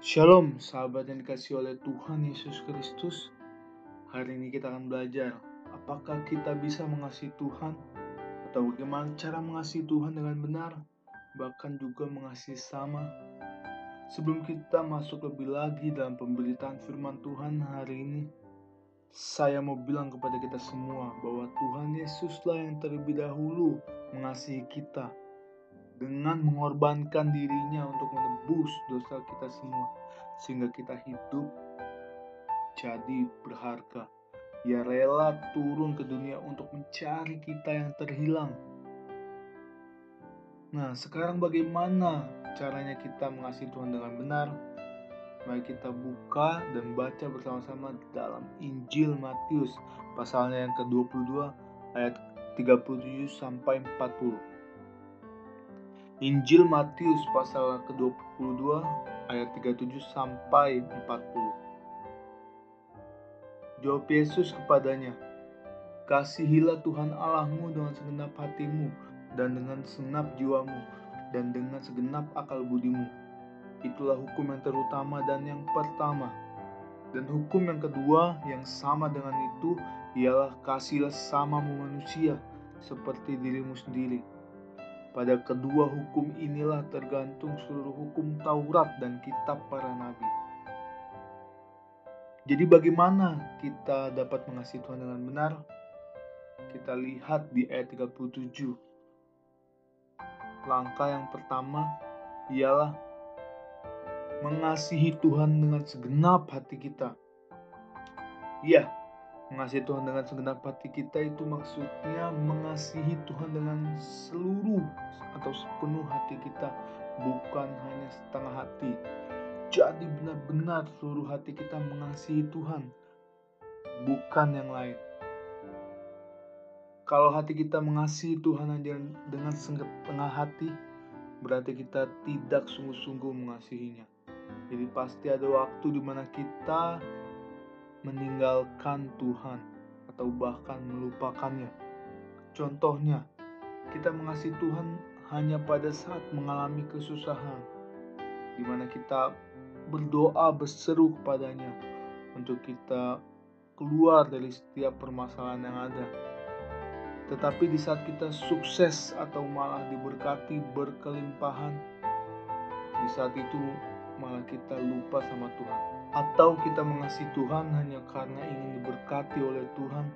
Shalom, sahabat yang dikasih oleh Tuhan Yesus Kristus. Hari ini kita akan belajar apakah kita bisa mengasihi Tuhan atau bagaimana cara mengasihi Tuhan dengan benar, bahkan juga mengasihi sama. Sebelum kita masuk lebih lagi dalam pemberitaan firman Tuhan hari ini, saya mau bilang kepada kita semua bahwa Tuhan Yesuslah yang terlebih dahulu mengasihi kita dengan mengorbankan dirinya untuk menebus dosa kita semua sehingga kita hidup jadi berharga. Ia rela turun ke dunia untuk mencari kita yang terhilang. Nah, sekarang bagaimana caranya kita mengasihi Tuhan dengan benar? Mari kita buka dan baca bersama-sama dalam Injil Matius pasalnya yang ke-22 ayat 37 sampai 40. Injil Matius pasal ke-22 ayat 37 sampai 40. Jawab Yesus kepadanya, Kasihilah Tuhan Allahmu dengan segenap hatimu, dan dengan segenap jiwamu, dan dengan segenap akal budimu. Itulah hukum yang terutama dan yang pertama. Dan hukum yang kedua yang sama dengan itu ialah kasihlah samamu manusia seperti dirimu sendiri. Pada kedua hukum inilah tergantung seluruh hukum Taurat dan kitab para nabi. Jadi bagaimana kita dapat mengasihi Tuhan dengan benar? Kita lihat di ayat 37. Langkah yang pertama ialah mengasihi Tuhan dengan segenap hati kita. Iya, mengasihi Tuhan dengan segenap hati kita itu maksudnya mengasihi Tuhan dengan seluruh atau sepenuh hati kita, bukan hanya setengah hati jadi benar-benar seluruh hati kita mengasihi Tuhan, bukan yang lain. Kalau hati kita mengasihi Tuhan hanya dengan setengah hati, berarti kita tidak sungguh-sungguh mengasihinya. Jadi pasti ada waktu di mana kita meninggalkan Tuhan atau bahkan melupakannya. Contohnya, kita mengasihi Tuhan hanya pada saat mengalami kesusahan, di mana kita berdoa berseru kepadanya untuk kita keluar dari setiap permasalahan yang ada. Tetapi di saat kita sukses atau malah diberkati berkelimpahan, di saat itu malah kita lupa sama Tuhan. Atau kita mengasihi Tuhan hanya karena ingin diberkati oleh Tuhan,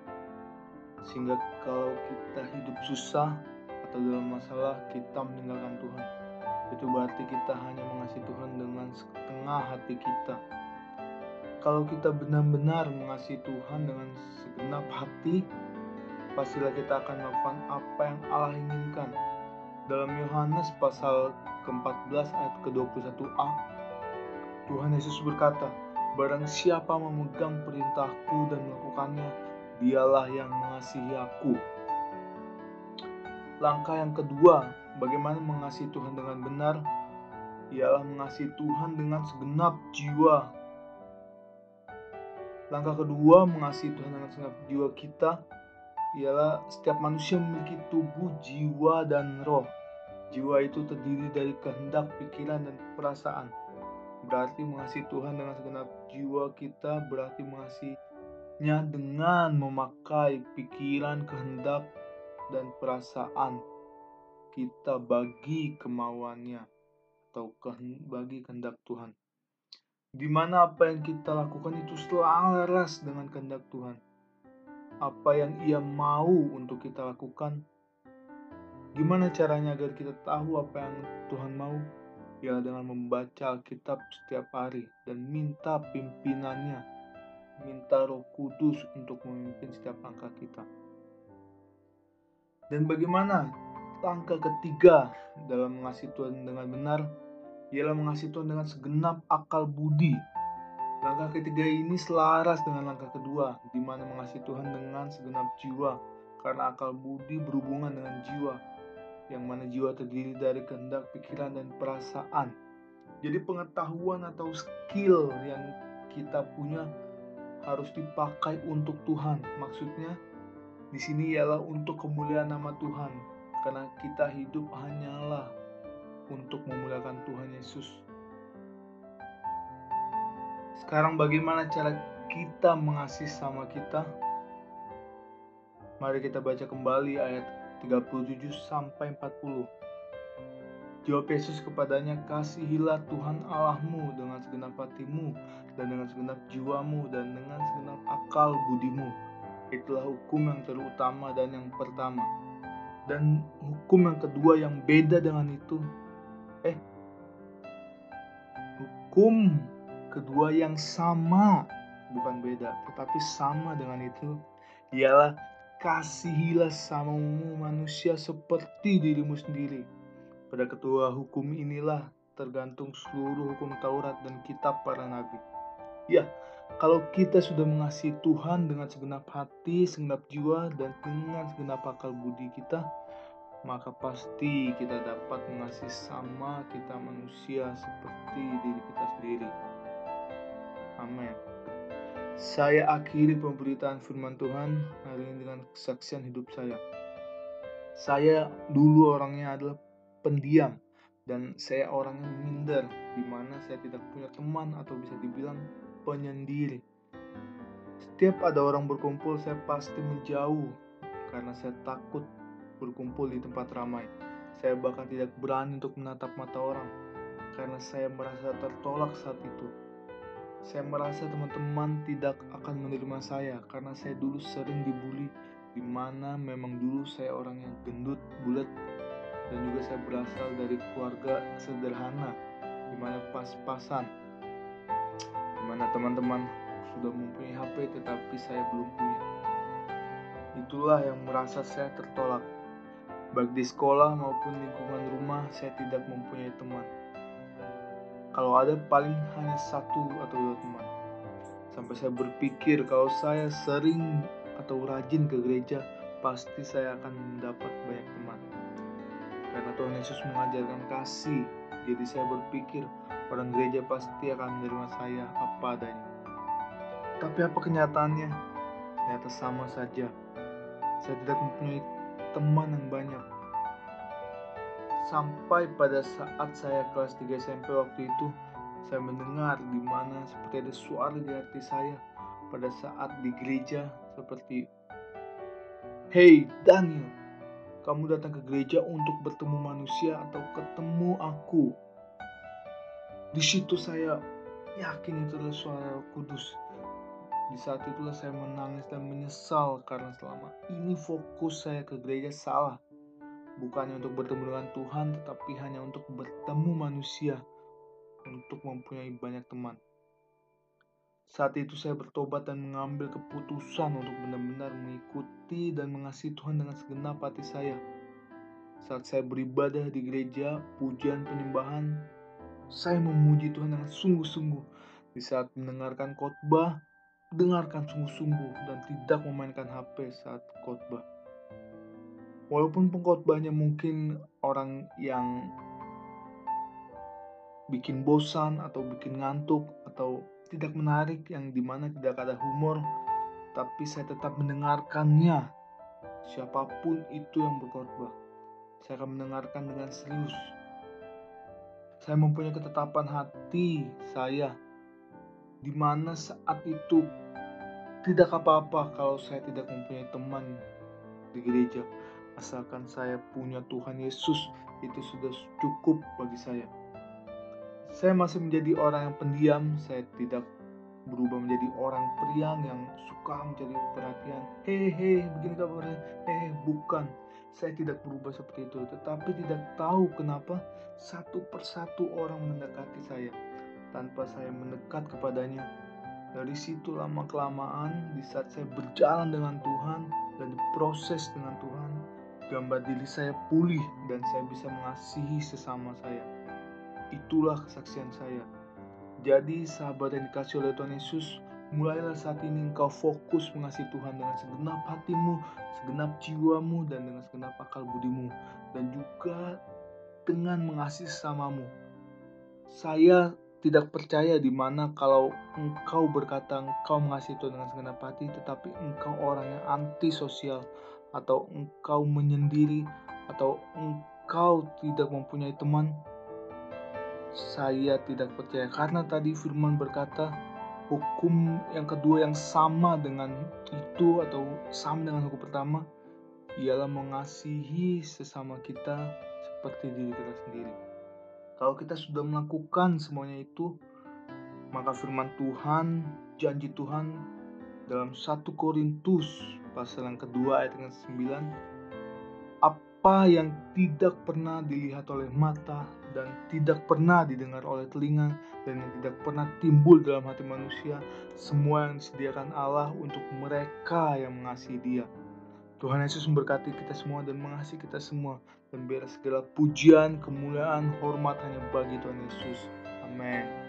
sehingga kalau kita hidup susah atau dalam masalah, kita meninggalkan Tuhan itu berarti kita hanya mengasihi Tuhan dengan setengah hati kita. Kalau kita benar-benar mengasihi Tuhan dengan segenap hati, pastilah kita akan melakukan apa yang Allah inginkan. Dalam Yohanes pasal ke-14 ayat ke-21a, Tuhan Yesus berkata, Barang siapa memegang perintahku dan melakukannya, dialah yang mengasihi aku. Langkah yang kedua, bagaimana mengasihi Tuhan dengan benar? Ialah mengasihi Tuhan dengan segenap jiwa. Langkah kedua, mengasihi Tuhan dengan segenap jiwa kita ialah setiap manusia memiliki tubuh, jiwa, dan roh. Jiwa itu terdiri dari kehendak, pikiran, dan perasaan. Berarti mengasihi Tuhan dengan segenap jiwa kita berarti mengasihinya dengan memakai pikiran, kehendak, dan perasaan kita bagi kemauannya atau bagi kehendak Tuhan. Di mana apa yang kita lakukan itu selaras dengan kehendak Tuhan. Apa yang ia mau untuk kita lakukan. Gimana caranya agar kita tahu apa yang Tuhan mau? Ya dengan membaca Alkitab setiap hari dan minta pimpinannya. Minta roh kudus untuk memimpin setiap langkah kita. Dan bagaimana langkah ketiga dalam mengasihi Tuhan dengan benar ialah mengasihi Tuhan dengan segenap akal budi. Langkah ketiga ini selaras dengan langkah kedua, di mana mengasihi Tuhan dengan segenap jiwa, karena akal budi berhubungan dengan jiwa, yang mana jiwa terdiri dari kehendak, pikiran, dan perasaan. Jadi pengetahuan atau skill yang kita punya harus dipakai untuk Tuhan. Maksudnya di sini ialah untuk kemuliaan nama Tuhan, karena kita hidup hanyalah untuk memuliakan Tuhan Yesus. Sekarang bagaimana cara kita mengasihi sama kita? Mari kita baca kembali ayat 37 sampai 40. Jawab Yesus kepadanya, Kasihilah Tuhan Allahmu dengan segenap hatimu, dan dengan segenap jiwamu, dan dengan segenap akal budimu. Itulah hukum yang terutama dan yang pertama. Dan hukum yang kedua yang beda dengan itu, eh, hukum kedua yang sama, bukan beda, tetapi sama dengan itu, ialah kasihilah samamu manusia seperti dirimu sendiri pada ketua hukum inilah tergantung seluruh hukum Taurat dan kitab para nabi. Ya, kalau kita sudah mengasihi Tuhan dengan segenap hati, segenap jiwa, dan dengan segenap akal budi kita, maka pasti kita dapat mengasihi sama kita manusia seperti diri kita sendiri. Amin. Saya akhiri pemberitaan firman Tuhan hari ini dengan kesaksian hidup saya. Saya dulu orangnya adalah pendiam dan saya orang yang minder di mana saya tidak punya teman atau bisa dibilang penyendiri. Setiap ada orang berkumpul saya pasti menjauh karena saya takut berkumpul di tempat ramai. Saya bahkan tidak berani untuk menatap mata orang karena saya merasa tertolak saat itu. Saya merasa teman-teman tidak akan menerima saya karena saya dulu sering dibully di mana memang dulu saya orang yang gendut, bulat, dan juga saya berasal dari keluarga sederhana di mana pas-pasan di mana teman-teman sudah mempunyai HP tetapi saya belum punya. Itulah yang merasa saya tertolak. Baik di sekolah maupun lingkungan rumah saya tidak mempunyai teman kalau ada paling hanya satu atau dua teman sampai saya berpikir kalau saya sering atau rajin ke gereja pasti saya akan mendapat banyak teman karena Tuhan Yesus mengajarkan kasih. Jadi saya berpikir orang gereja pasti akan menerima saya apa adanya. Tapi apa kenyataannya? Ternyata sama saja. Saya tidak mempunyai teman yang banyak. Sampai pada saat saya kelas 3 SMP waktu itu, saya mendengar di mana seperti ada suara di hati saya pada saat di gereja seperti Hey Daniel, kamu datang ke gereja untuk bertemu manusia atau ketemu aku. Di situ saya yakin itu adalah suara Kudus. Di saat itulah saya menangis dan menyesal karena selama ini fokus saya ke gereja salah. Bukannya untuk bertemu dengan Tuhan, tetapi hanya untuk bertemu manusia, untuk mempunyai banyak teman. Saat itu saya bertobat dan mengambil keputusan untuk benar-benar mengikuti dan mengasihi Tuhan dengan segenap hati saya. Saat saya beribadah di gereja, pujian penyembahan, saya memuji Tuhan dengan sungguh-sungguh. Di saat mendengarkan khotbah, dengarkan sungguh-sungguh dan tidak memainkan HP saat khotbah. Walaupun pengkhotbahnya mungkin orang yang bikin bosan atau bikin ngantuk atau tidak menarik yang di mana tidak ada humor tapi saya tetap mendengarkannya. Siapa pun itu yang berkhotbah saya akan mendengarkan dengan serius. Saya mempunyai ketetapan hati saya di mana saat itu tidak apa-apa kalau saya tidak mempunyai teman di gereja asalkan saya punya Tuhan Yesus itu sudah cukup bagi saya saya masih menjadi orang yang pendiam, saya tidak berubah menjadi orang periang yang suka mencari perhatian. Hehe, begini kabarnya? Hehe, bukan. Saya tidak berubah seperti itu, tetapi tidak tahu kenapa satu persatu orang mendekati saya tanpa saya mendekat kepadanya. Dari situ lama kelamaan di saat saya berjalan dengan Tuhan dan diproses dengan Tuhan, gambar diri saya pulih dan saya bisa mengasihi sesama saya. Itulah kesaksian saya. Jadi sahabat yang dikasih oleh Tuhan Yesus, mulailah saat ini engkau fokus mengasihi Tuhan dengan segenap hatimu, segenap jiwamu, dan dengan segenap akal budimu. Dan juga dengan mengasihi sesamamu. Saya tidak percaya di mana kalau engkau berkata engkau mengasihi Tuhan dengan segenap hati, tetapi engkau orang yang antisosial, atau engkau menyendiri, atau engkau tidak mempunyai teman, saya tidak percaya karena tadi firman berkata hukum yang kedua yang sama dengan itu atau sama dengan hukum pertama ialah mengasihi sesama kita seperti diri kita sendiri. Kalau kita sudah melakukan semuanya itu, maka firman Tuhan, janji Tuhan dalam 1 Korintus pasal yang kedua ayat yang 9 apa yang tidak pernah dilihat oleh mata dan tidak pernah didengar oleh telinga dan yang tidak pernah timbul dalam hati manusia semua yang disediakan Allah untuk mereka yang mengasihi dia Tuhan Yesus memberkati kita semua dan mengasihi kita semua dan biar segala pujian, kemuliaan, hormat hanya bagi Tuhan Yesus. Amin.